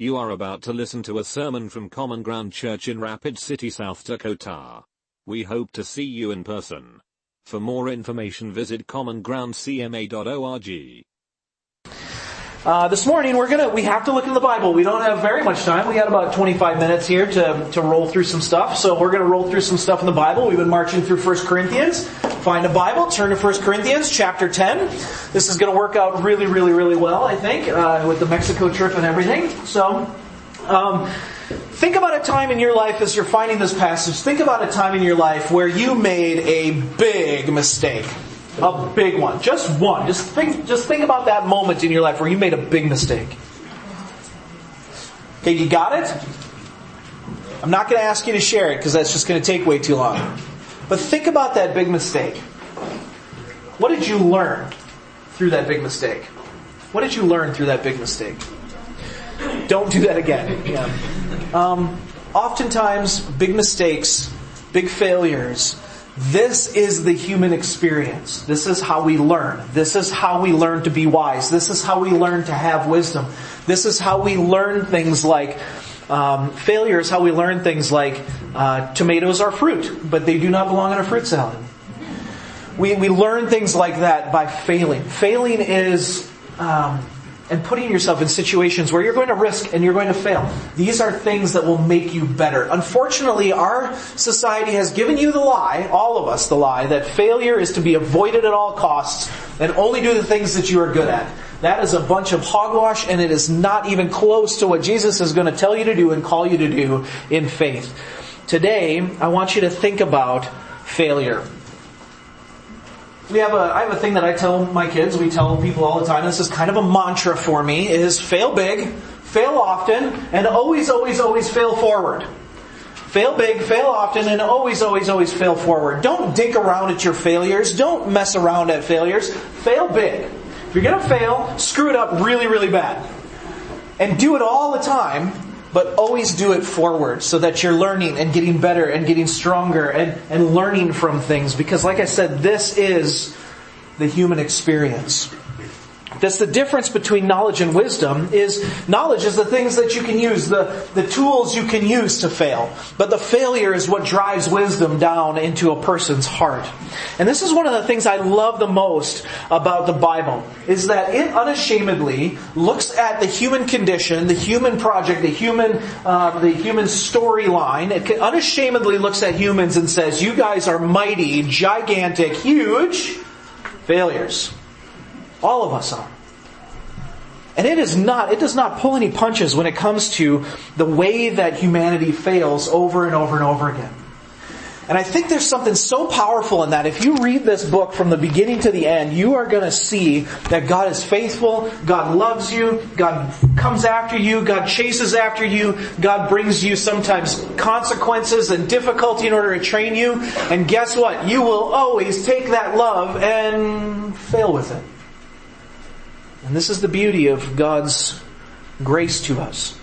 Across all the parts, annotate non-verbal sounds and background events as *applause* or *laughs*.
You are about to listen to a sermon from Common Ground Church in Rapid City, South Dakota. We hope to see you in person. For more information visit commongroundcma.org. Uh, this morning we're gonna we have to look in the Bible. We don't have very much time. We got about 25 minutes here to to roll through some stuff. So we're gonna roll through some stuff in the Bible. We've been marching through 1 Corinthians. Find a Bible, turn to 1 Corinthians chapter 10. This is gonna work out really, really, really well, I think, uh, with the Mexico trip and everything. So. Um, Think about a time in your life as you're finding this passage. Think about a time in your life where you made a big mistake. A big one. Just one. Just think, just think about that moment in your life where you made a big mistake. Okay, you got it? I'm not going to ask you to share it because that's just going to take way too long. But think about that big mistake. What did you learn through that big mistake? What did you learn through that big mistake? Don't do that again. Yeah. Um, oftentimes, big mistakes, big failures, this is the human experience. This is how we learn. This is how we learn to be wise. This is how we learn to have wisdom. This is how we learn things like um, failure is how we learn things like uh, tomatoes are fruit, but they do not belong in a fruit salad. We, we learn things like that by failing. Failing is um, and putting yourself in situations where you're going to risk and you're going to fail. These are things that will make you better. Unfortunately, our society has given you the lie, all of us the lie, that failure is to be avoided at all costs and only do the things that you are good at. That is a bunch of hogwash and it is not even close to what Jesus is going to tell you to do and call you to do in faith. Today, I want you to think about failure we have a, I have a thing that I tell my kids, we tell people all the time, this is kind of a mantra for me, is fail big, fail often, and always, always, always fail forward. Fail big, fail often, and always, always, always fail forward. Don't dink around at your failures. Don't mess around at failures. Fail big. If you're gonna fail, screw it up really, really bad. And do it all the time, but always do it forward so that you're learning and getting better and getting stronger and, and learning from things. Because like I said, this is the human experience. That's the difference between knowledge and wisdom is knowledge is the things that you can use, the, the tools you can use to fail. But the failure is what drives wisdom down into a person's heart. And this is one of the things I love the most about the Bible, is that it unashamedly looks at the human condition, the human project, the human, uh, the human storyline. It unashamedly looks at humans and says, you guys are mighty, gigantic, huge failures. All of us are. And it is not, it does not pull any punches when it comes to the way that humanity fails over and over and over again. And I think there's something so powerful in that. If you read this book from the beginning to the end, you are going to see that God is faithful, God loves you, God comes after you, God chases after you, God brings you sometimes consequences and difficulty in order to train you. And guess what? You will always take that love and fail with it. And this is the beauty of God's grace to us.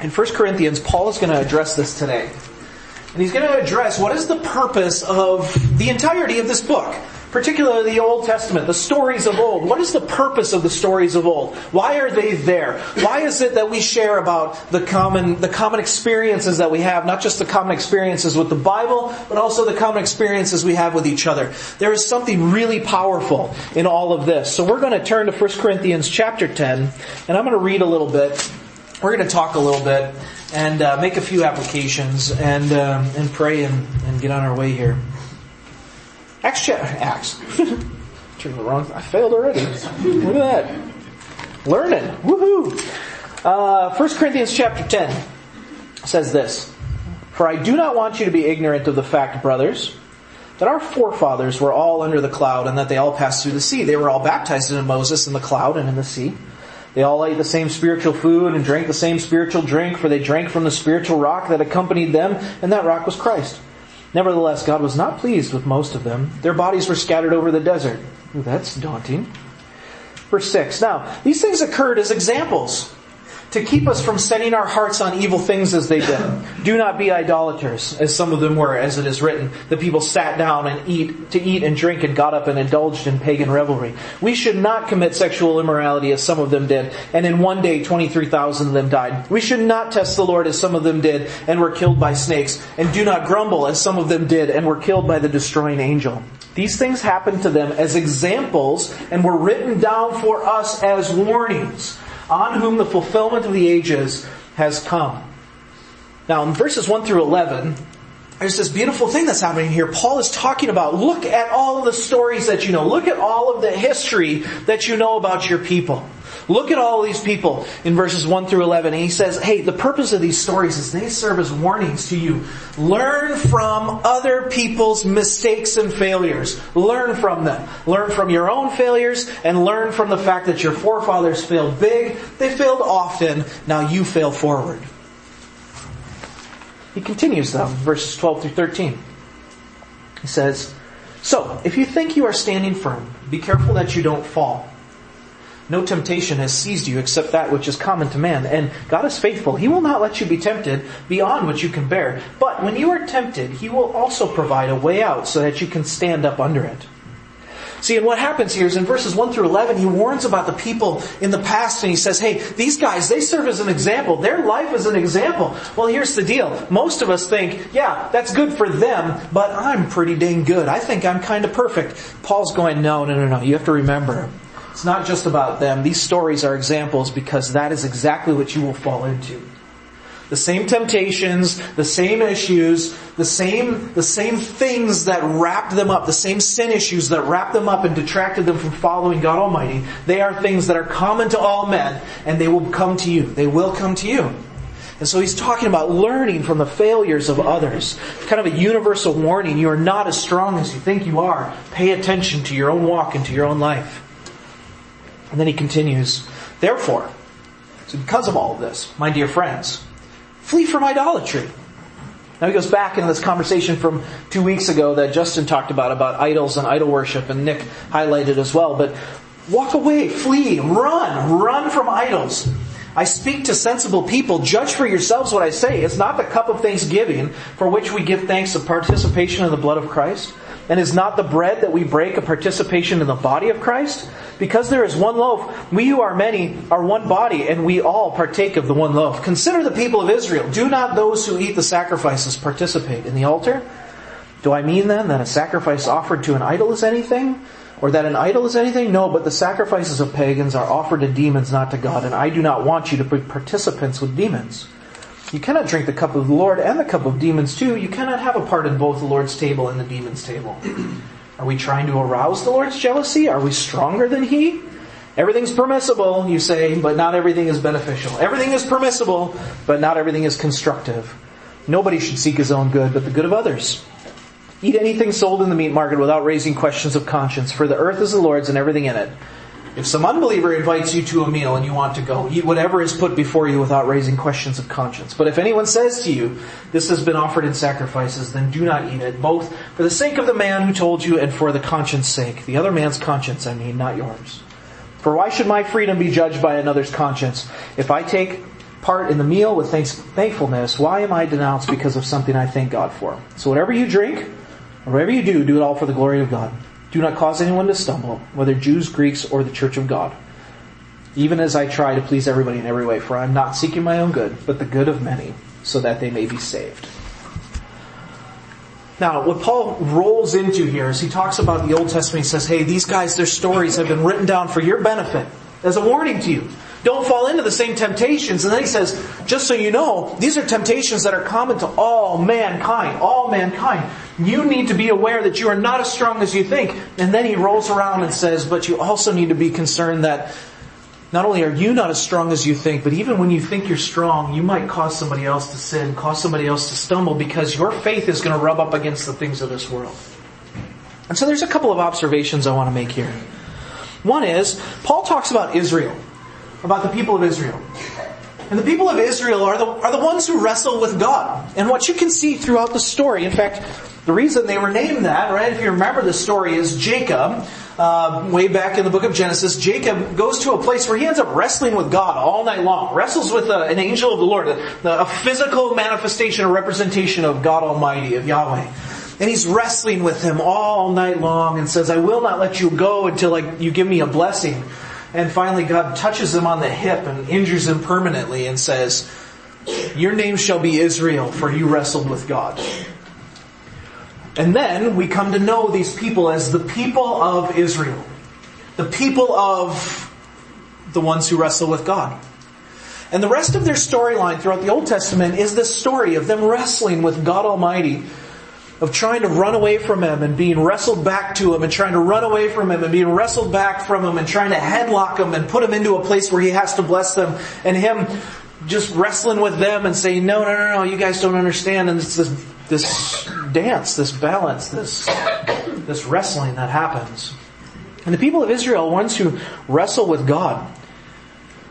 In 1 Corinthians, Paul is going to address this today. And he's going to address what is the purpose of the entirety of this book, particularly the Old Testament, the stories of old. What is the purpose of the stories of old? Why are they there? Why is it that we share about the common, the common experiences that we have, not just the common experiences with the Bible, but also the common experiences we have with each other? There is something really powerful in all of this. So we're going to turn to 1 Corinthians chapter 10, and I'm going to read a little bit. We're going to talk a little bit and uh, make a few applications and um, and pray and, and get on our way here. Acts chapter Acts. Turn the wrong. I failed already. Look at that. Learning. Woohoo! Uh, 1 Corinthians chapter 10 says this. For I do not want you to be ignorant of the fact, brothers, that our forefathers were all under the cloud and that they all passed through the sea. They were all baptized into Moses in the cloud and in the sea. They all ate the same spiritual food and drank the same spiritual drink, for they drank from the spiritual rock that accompanied them, and that rock was Christ. Nevertheless, God was not pleased with most of them. Their bodies were scattered over the desert. Ooh, that's daunting. Verse 6. Now, these things occurred as examples to keep us from setting our hearts on evil things as they did. Do not be idolaters, as some of them were, as it is written. The people sat down and eat, to eat and drink and got up and indulged in pagan revelry. We should not commit sexual immorality as some of them did, and in one day 23,000 of them died. We should not test the Lord as some of them did and were killed by snakes, and do not grumble as some of them did and were killed by the destroying angel. These things happened to them as examples and were written down for us as warnings on whom the fulfillment of the ages has come. Now in verses 1 through 11, there's this beautiful thing that's happening here. Paul is talking about, look at all the stories that you know. Look at all of the history that you know about your people. Look at all these people in verses 1 through 11. And he says, hey, the purpose of these stories is they serve as warnings to you. Learn from other people's mistakes and failures. Learn from them. Learn from your own failures and learn from the fact that your forefathers failed big. They failed often. Now you fail forward. He continues though, verses 12 through 13. He says, So, if you think you are standing firm, be careful that you don't fall. No temptation has seized you except that which is common to man, and God is faithful. He will not let you be tempted beyond what you can bear. But when you are tempted, He will also provide a way out so that you can stand up under it. See, and what happens here is in verses 1 through 11, he warns about the people in the past and he says, hey, these guys, they serve as an example. Their life is an example. Well, here's the deal. Most of us think, yeah, that's good for them, but I'm pretty dang good. I think I'm kind of perfect. Paul's going, no, no, no, no. You have to remember, it's not just about them. These stories are examples because that is exactly what you will fall into. The same temptations, the same issues, the same, the same things that wrapped them up, the same sin issues that wrapped them up and detracted them from following God Almighty, they are things that are common to all men and they will come to you. They will come to you. And so he's talking about learning from the failures of others. Kind of a universal warning. You are not as strong as you think you are. Pay attention to your own walk and to your own life. And then he continues, therefore, so because of all of this, my dear friends, Flee from idolatry. Now he goes back into this conversation from two weeks ago that Justin talked about, about idols and idol worship, and Nick highlighted as well. But walk away, flee, run, run from idols. I speak to sensible people. Judge for yourselves what I say. Is not the cup of thanksgiving for which we give thanks a participation in the blood of Christ? And is not the bread that we break a participation in the body of Christ? Because there is one loaf, we who are many are one body, and we all partake of the one loaf. Consider the people of Israel. Do not those who eat the sacrifices participate in the altar? Do I mean then that a sacrifice offered to an idol is anything? Or that an idol is anything? No, but the sacrifices of pagans are offered to demons, not to God, and I do not want you to be participants with demons. You cannot drink the cup of the Lord and the cup of demons too. You cannot have a part in both the Lord's table and the demon's table. Are we trying to arouse the Lord's jealousy? Are we stronger than He? Everything's permissible, you say, but not everything is beneficial. Everything is permissible, but not everything is constructive. Nobody should seek his own good, but the good of others. Eat anything sold in the meat market without raising questions of conscience, for the earth is the Lord's and everything in it. If some unbeliever invites you to a meal and you want to go, eat whatever is put before you without raising questions of conscience. But if anyone says to you, this has been offered in sacrifices, then do not eat it, both for the sake of the man who told you and for the conscience sake. The other man's conscience, I mean, not yours. For why should my freedom be judged by another's conscience? If I take part in the meal with thanks, thankfulness, why am I denounced because of something I thank God for? So whatever you drink, or whatever you do, do it all for the glory of God. Do not cause anyone to stumble, whether Jews, Greeks, or the church of God. Even as I try to please everybody in every way, for I am not seeking my own good, but the good of many, so that they may be saved. Now, what Paul rolls into here is he talks about the Old Testament. He says, hey, these guys, their stories have been written down for your benefit as a warning to you. Don't fall into the same temptations. And then he says, just so you know, these are temptations that are common to all mankind. All mankind. You need to be aware that you are not as strong as you think. And then he rolls around and says, but you also need to be concerned that not only are you not as strong as you think, but even when you think you're strong, you might cause somebody else to sin, cause somebody else to stumble because your faith is going to rub up against the things of this world. And so there's a couple of observations I want to make here. One is, Paul talks about Israel about the people of Israel. And the people of Israel are the, are the ones who wrestle with God. And what you can see throughout the story, in fact, the reason they were named that, right, if you remember the story, is Jacob uh, way back in the book of Genesis, Jacob goes to a place where he ends up wrestling with God all night long. Wrestles with a, an angel of the Lord, a, a physical manifestation, a representation of God Almighty, of Yahweh. And he's wrestling with him all night long and says, I will not let you go until like, you give me a blessing. And finally God touches him on the hip and injures him permanently and says, your name shall be Israel, for you wrestled with God. And then we come to know these people as the people of Israel. The people of the ones who wrestle with God. And the rest of their storyline throughout the Old Testament is this story of them wrestling with God Almighty, of trying to run away from Him and being wrestled back to Him and trying to run away from Him and being wrestled back from Him and trying to headlock Him and put Him into a place where He has to bless them and Him just wrestling with them and saying, no, no, no, no, you guys don't understand. And it's this, this dance, this balance, this, this wrestling that happens. And the people of Israel ones who wrestle with God.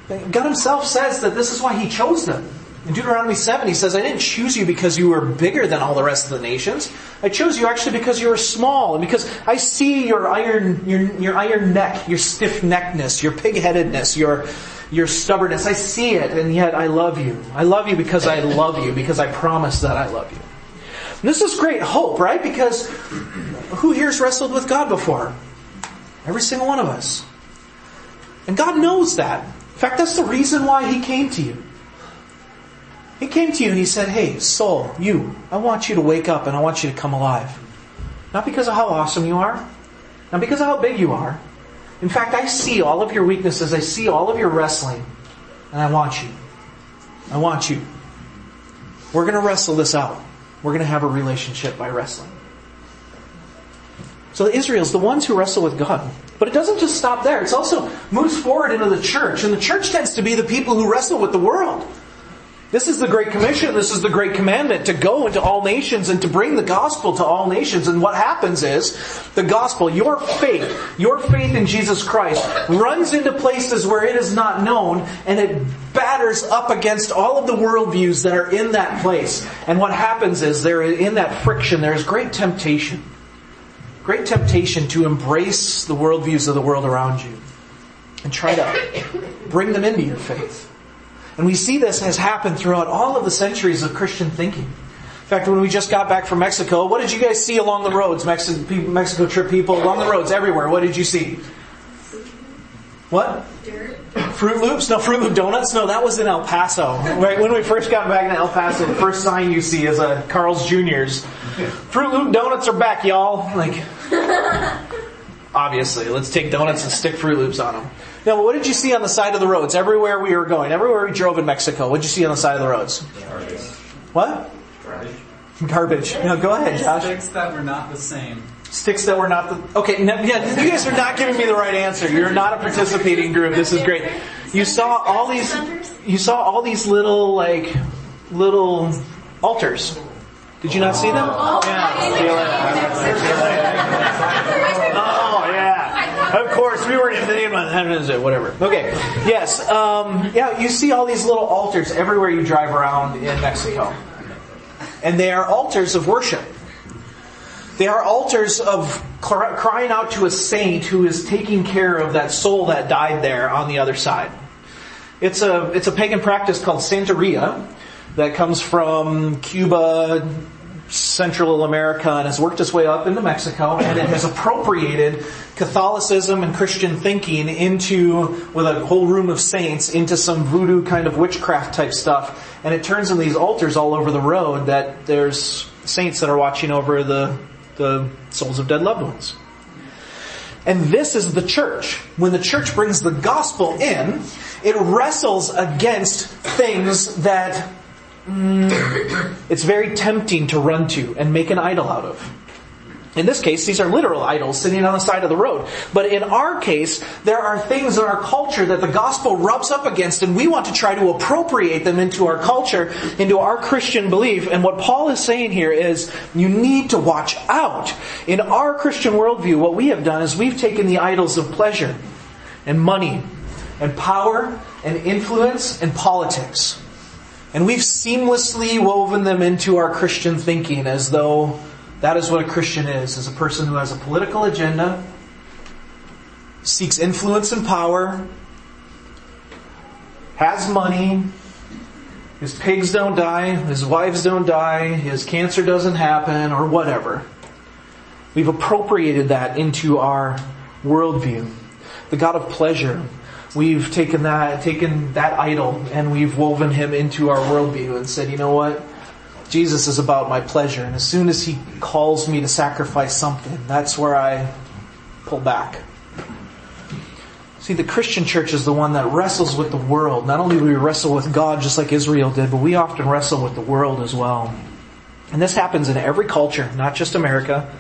God himself says that this is why he chose them. In Deuteronomy 7, he says, I didn't choose you because you were bigger than all the rest of the nations. I chose you actually because you were small and because I see your iron, your, your iron neck, your stiff neckedness, your pig-headedness, your, your stubbornness. I see it and yet I love you. I love you because I love you, because I promise that I love you. And this is great hope, right? Because who here's wrestled with God before? Every single one of us. And God knows that. In fact, that's the reason why He came to you. He came to you and He said, Hey, soul, you, I want you to wake up and I want you to come alive. Not because of how awesome you are, not because of how big you are. In fact, I see all of your weaknesses, I see all of your wrestling, and I want you. I want you. We're going to wrestle this out. We're going to have a relationship by wrestling. So Israel's the ones who wrestle with God. But it doesn't just stop there. It also moves forward into the church. And the church tends to be the people who wrestle with the world. This is the Great Commission. This is the Great Commandment to go into all nations and to bring the gospel to all nations. And what happens is the gospel, your faith, your faith in Jesus Christ runs into places where it is not known and it batters up against all of the worldviews that are in that place. And what happens is there in that friction, there is great temptation. Great temptation to embrace the worldviews of the world around you and try to bring them into your faith. And we see this has happened throughout all of the centuries of Christian thinking. In fact, when we just got back from Mexico, what did you guys see along the roads? Mexico, Mexico trip people along the roads everywhere. What did you see? What? Dirt. Froot Loops? No, Froot Loop Donuts? No, that was in El Paso. Right when we first got back to El Paso, the first sign you see is a Carl's Jr.'s. Froot Loop Donuts are back, y'all. Like, *laughs* obviously, let's take donuts and stick Froot Loops on them. Now, what did you see on the side of the roads? Everywhere we were going, everywhere we drove in Mexico, what did you see on the side of the roads? Garbage. What? Garbage. Garbage. No, go ahead, Josh. Sticks that were not the same. Sticks that were not the. Okay, no, yeah, you guys are not giving me the right answer. You're not a participating group. This is great. You saw all these. You saw all these little like little altars. Did you not see them? Oh yeah. Of course, we were in the name of whatever. Okay. Yes. Um, yeah. You see all these little altars everywhere you drive around in Mexico, and they are altars of worship. They are altars of cr- crying out to a saint who is taking care of that soul that died there on the other side. It's a it's a pagan practice called Santeria that comes from Cuba, Central America, and has worked its way up into Mexico, and it has appropriated Catholicism and Christian thinking into, with a whole room of saints, into some voodoo kind of witchcraft type stuff. And it turns in these altars all over the road that there's saints that are watching over the, the souls of dead loved ones. And this is the church. When the church brings the gospel in, it wrestles against things that Mm. it's very tempting to run to and make an idol out of. In this case, these are literal idols sitting on the side of the road. But in our case, there are things in our culture that the gospel rubs up against and we want to try to appropriate them into our culture, into our Christian belief. And what Paul is saying here is you need to watch out. In our Christian worldview, what we have done is we've taken the idols of pleasure and money and power and influence and politics. And we've seamlessly woven them into our Christian thinking as though that is what a Christian is, is a person who has a political agenda seeks influence and power, has money, his pigs don't die, his wives don't die, his cancer doesn't happen, or whatever. We've appropriated that into our worldview. The God of pleasure. We've taken that, taken that idol and we've woven him into our worldview and said, you know what? Jesus is about my pleasure. And as soon as he calls me to sacrifice something, that's where I pull back. See, the Christian church is the one that wrestles with the world. Not only do we wrestle with God just like Israel did, but we often wrestle with the world as well. And this happens in every culture, not just America.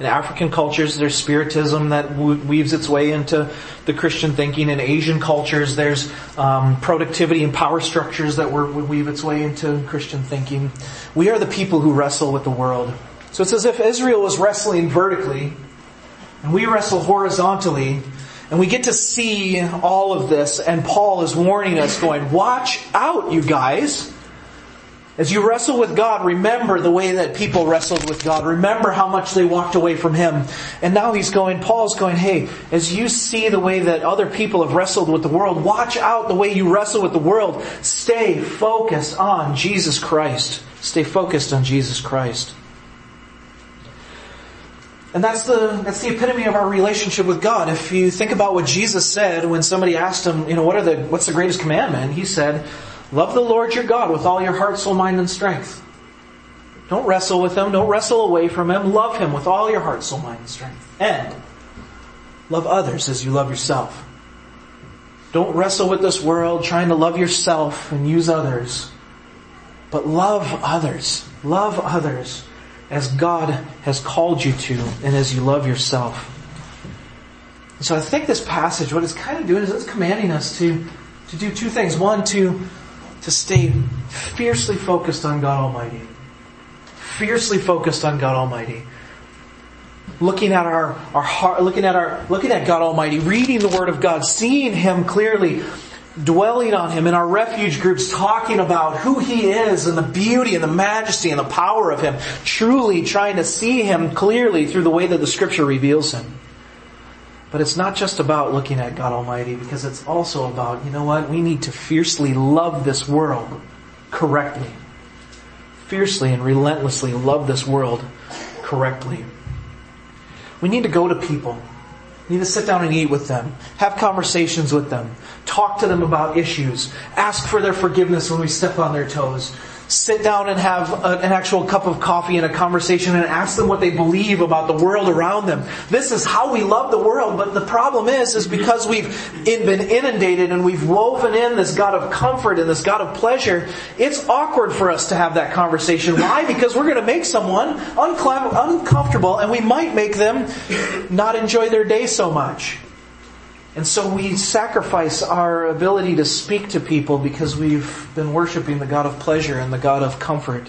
In African cultures, there's spiritism that weaves its way into the Christian thinking. In Asian cultures, there's um, productivity and power structures that weave its way into Christian thinking. We are the people who wrestle with the world. So it's as if Israel was wrestling vertically, and we wrestle horizontally, and we get to see all of this, and Paul is warning us going, watch out, you guys. As you wrestle with God, remember the way that people wrestled with God. Remember how much they walked away from Him. And now he's going, Paul's going, hey, as you see the way that other people have wrestled with the world, watch out the way you wrestle with the world. Stay focused on Jesus Christ. Stay focused on Jesus Christ. And that's the, that's the epitome of our relationship with God. If you think about what Jesus said when somebody asked him, you know, what are the, what's the greatest commandment? He said, love the Lord your God with all your heart, soul, mind, and strength. Don't wrestle with him. Don't wrestle away from him. Love him with all your heart, soul, mind, and strength. And love others as you love yourself. Don't wrestle with this world trying to love yourself and use others. But love others. Love others as God has called you to and as you love yourself. so I think this passage, what it's kind of doing is it's commanding us to, to do two things. One, to, to stay fiercely focused on God Almighty. Fiercely focused on God Almighty. Looking at our, our heart, looking at our, looking at God Almighty, reading the Word of God, seeing Him clearly, dwelling on Him in our refuge groups, talking about who He is and the beauty and the majesty and the power of Him, truly trying to see Him clearly through the way that the Scripture reveals Him. But it's not just about looking at God Almighty because it's also about, you know what, we need to fiercely love this world correctly. Fiercely and relentlessly love this world correctly. We need to go to people you need to sit down and eat with them. Have conversations with them. Talk to them about issues. Ask for their forgiveness when we step on their toes sit down and have an actual cup of coffee and a conversation and ask them what they believe about the world around them. This is how we love the world, but the problem is, is because we've been inundated and we've woven in this God of comfort and this God of pleasure, it's awkward for us to have that conversation. Why? Because we're going to make someone uncomfortable and we might make them not enjoy their day so much. And so we sacrifice our ability to speak to people because we've been worshiping the God of pleasure and the God of comfort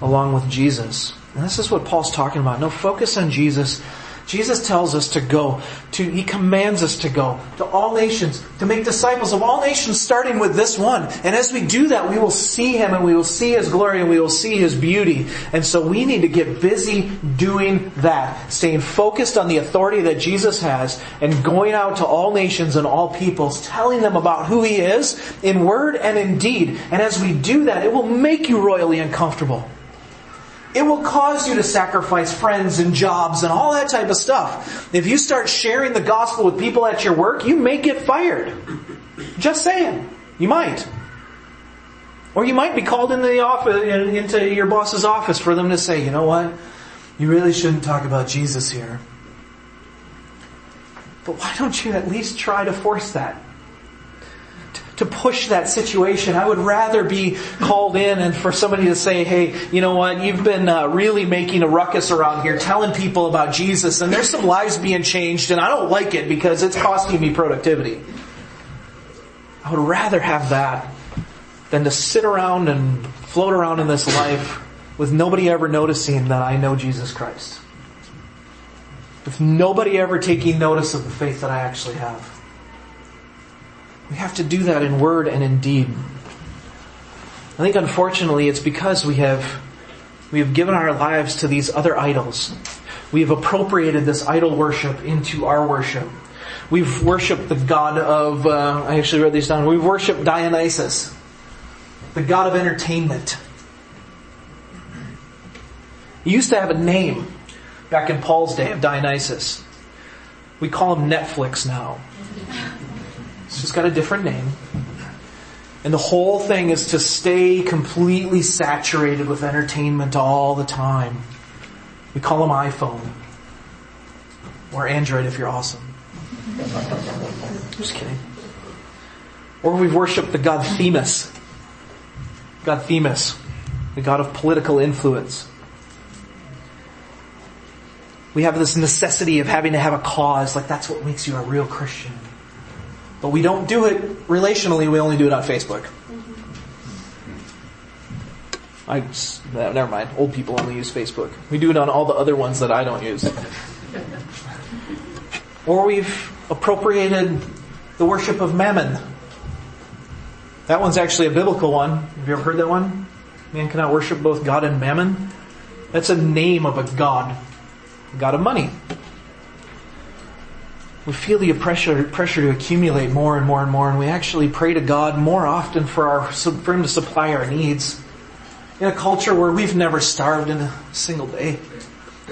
along with Jesus. And this is what Paul's talking about. No, focus on Jesus Jesus tells us to go, to, He commands us to go to all nations, to make disciples of all nations starting with this one. And as we do that, we will see Him and we will see His glory and we will see His beauty. And so we need to get busy doing that, staying focused on the authority that Jesus has and going out to all nations and all peoples, telling them about who He is in word and in deed. And as we do that, it will make you royally uncomfortable. It will cause you to sacrifice friends and jobs and all that type of stuff. If you start sharing the gospel with people at your work, you may get fired. Just saying. You might. Or you might be called into the office, into your boss's office for them to say, you know what? You really shouldn't talk about Jesus here. But why don't you at least try to force that? To push that situation. I would rather be called in and for somebody to say, hey, you know what, you've been uh, really making a ruckus around here telling people about Jesus and there's some lives being changed and I don't like it because it's costing me productivity. I would rather have that than to sit around and float around in this life with nobody ever noticing that I know Jesus Christ. With nobody ever taking notice of the faith that I actually have. We have to do that in word and in deed. I think unfortunately it's because we have, we have given our lives to these other idols. We have appropriated this idol worship into our worship. We've worshipped the god of, uh, I actually wrote these down. We've worshipped Dionysus, the god of entertainment. He used to have a name back in Paul's day of Dionysus. We call him Netflix now. It's just got a different name. And the whole thing is to stay completely saturated with entertainment all the time. We call them iPhone. Or Android if you're awesome. Just kidding. Or we've worshipped the god Themis. God Themis. The god of political influence. We have this necessity of having to have a cause, like that's what makes you a real Christian. But we don't do it relationally, we only do it on Facebook. I, never mind. Old people only use Facebook. We do it on all the other ones that I don't use. or we've appropriated the worship of mammon. That one's actually a biblical one. Have you ever heard that one? Man cannot worship both God and mammon. That's a name of a god. God of money. We feel the pressure, pressure to accumulate more and more and more, and we actually pray to God more often for, our, for Him to supply our needs. In a culture where we've never starved in a single day.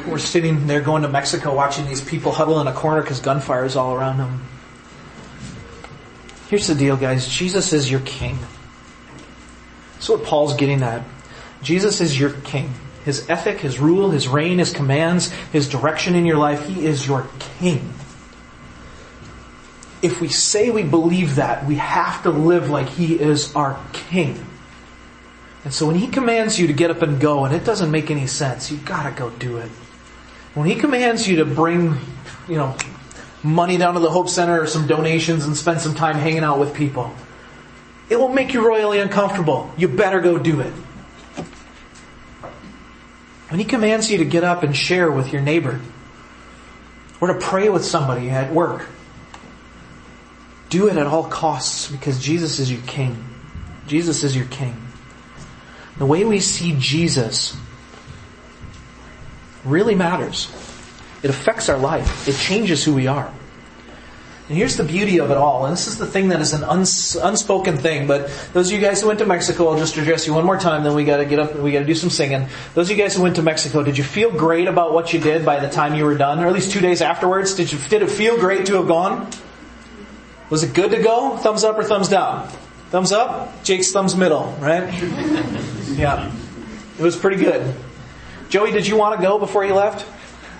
We're sitting there going to Mexico watching these people huddle in a corner because gunfire is all around them. Here's the deal, guys. Jesus is your king. That's what Paul's getting at. Jesus is your king. His ethic, His rule, His reign, His commands, His direction in your life, He is your king. If we say we believe that, we have to live like He is our king. And so when He commands you to get up and go, and it doesn't make any sense, you've gotta go do it. When He commands you to bring, you know, money down to the Hope Center or some donations and spend some time hanging out with people, it will make you royally uncomfortable. You better go do it. When he commands you to get up and share with your neighbor, or to pray with somebody at work, do it at all costs because Jesus is your king. Jesus is your king. The way we see Jesus really matters. It affects our life. It changes who we are. And here's the beauty of it all, and this is the thing that is an uns- unspoken thing, but those of you guys who went to Mexico, I'll just address you one more time, then we gotta get up, we gotta do some singing. Those of you guys who went to Mexico, did you feel great about what you did by the time you were done, or at least two days afterwards? Did you, did it feel great to have gone? Was it good to go? Thumbs up or thumbs down? Thumbs up? Jake's thumbs middle, right? yeah. It was pretty good. Joey, did you want to go before you left?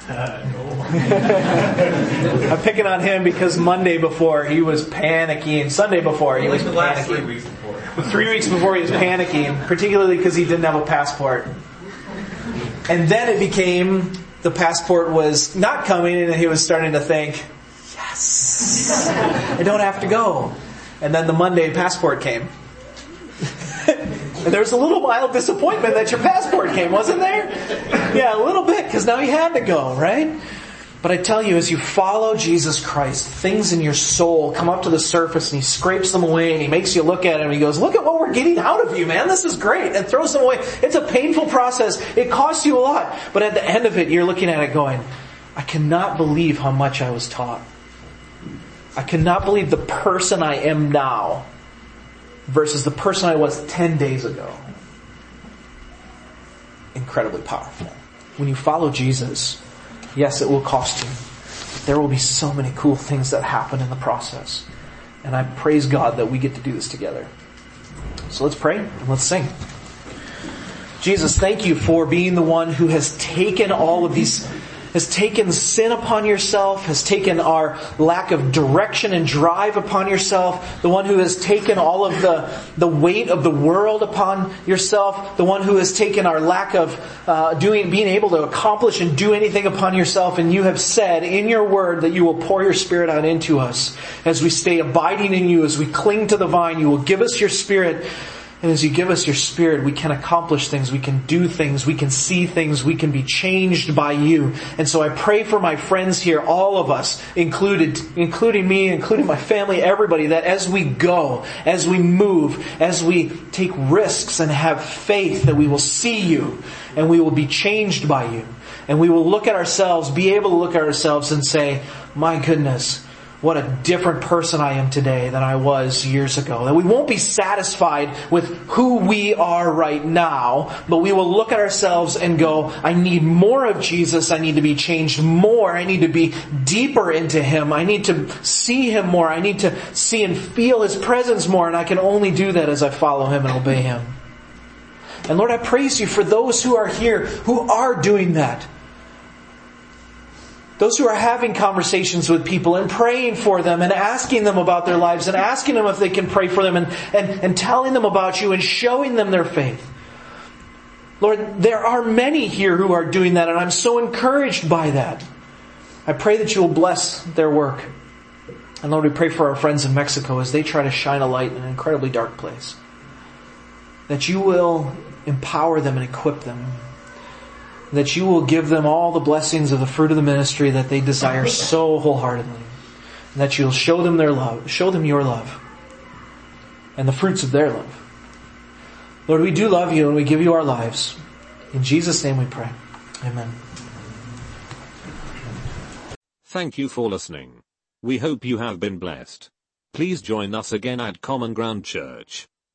Uh, no. *laughs* I'm picking on him because Monday before he was panicking. Sunday before he was panicking. Three weeks before. Three weeks before he was panicking, particularly because he didn't have a passport. And then it became the passport was not coming, and he was starting to think, "Yes, I don't have to go." And then the Monday passport came. And there was a little mild disappointment that your passport came, wasn't there? Yeah, a little bit, because now you had to go, right? But I tell you, as you follow Jesus Christ, things in your soul come up to the surface and he scrapes them away and he makes you look at it and he goes, look at what we're getting out of you, man. This is great. And throws them away. It's a painful process. It costs you a lot. But at the end of it, you're looking at it going, I cannot believe how much I was taught. I cannot believe the person I am now versus the person I was 10 days ago. Incredibly powerful. When you follow Jesus, yes, it will cost you. But there will be so many cool things that happen in the process. And I praise God that we get to do this together. So let's pray and let's sing. Jesus, thank you for being the one who has taken all of these has taken sin upon yourself, has taken our lack of direction and drive upon yourself, the one who has taken all of the, the weight of the world upon yourself, the one who has taken our lack of uh, doing, being able to accomplish and do anything upon yourself, and you have said in your word that you will pour your spirit out into us as we stay abiding in you, as we cling to the vine, you will give us your spirit and as you give us your spirit, we can accomplish things, we can do things, we can see things, we can be changed by you. And so I pray for my friends here, all of us, included, including me, including my family, everybody, that as we go, as we move, as we take risks and have faith that we will see you and we will be changed by you. And we will look at ourselves, be able to look at ourselves and say, my goodness, what a different person I am today than I was years ago. That we won't be satisfied with who we are right now, but we will look at ourselves and go, I need more of Jesus. I need to be changed more. I need to be deeper into Him. I need to see Him more. I need to see and feel His presence more. And I can only do that as I follow Him and obey Him. And Lord, I praise you for those who are here who are doing that those who are having conversations with people and praying for them and asking them about their lives and asking them if they can pray for them and, and, and telling them about you and showing them their faith. Lord, there are many here who are doing that and I'm so encouraged by that. I pray that you will bless their work. And Lord, we pray for our friends in Mexico as they try to shine a light in an incredibly dark place. That you will empower them and equip them that you will give them all the blessings of the fruit of the ministry that they desire so wholeheartedly. And that you'll show them their love, show them your love, and the fruits of their love. Lord, we do love you and we give you our lives. In Jesus' name we pray. Amen. Thank you for listening. We hope you have been blessed. Please join us again at Common Ground Church.